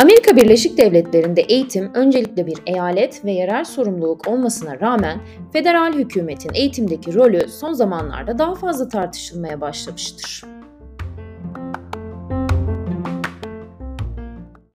Amerika Birleşik Devletleri'nde eğitim öncelikle bir eyalet ve yerel sorumluluk olmasına rağmen federal hükümetin eğitimdeki rolü son zamanlarda daha fazla tartışılmaya başlamıştır.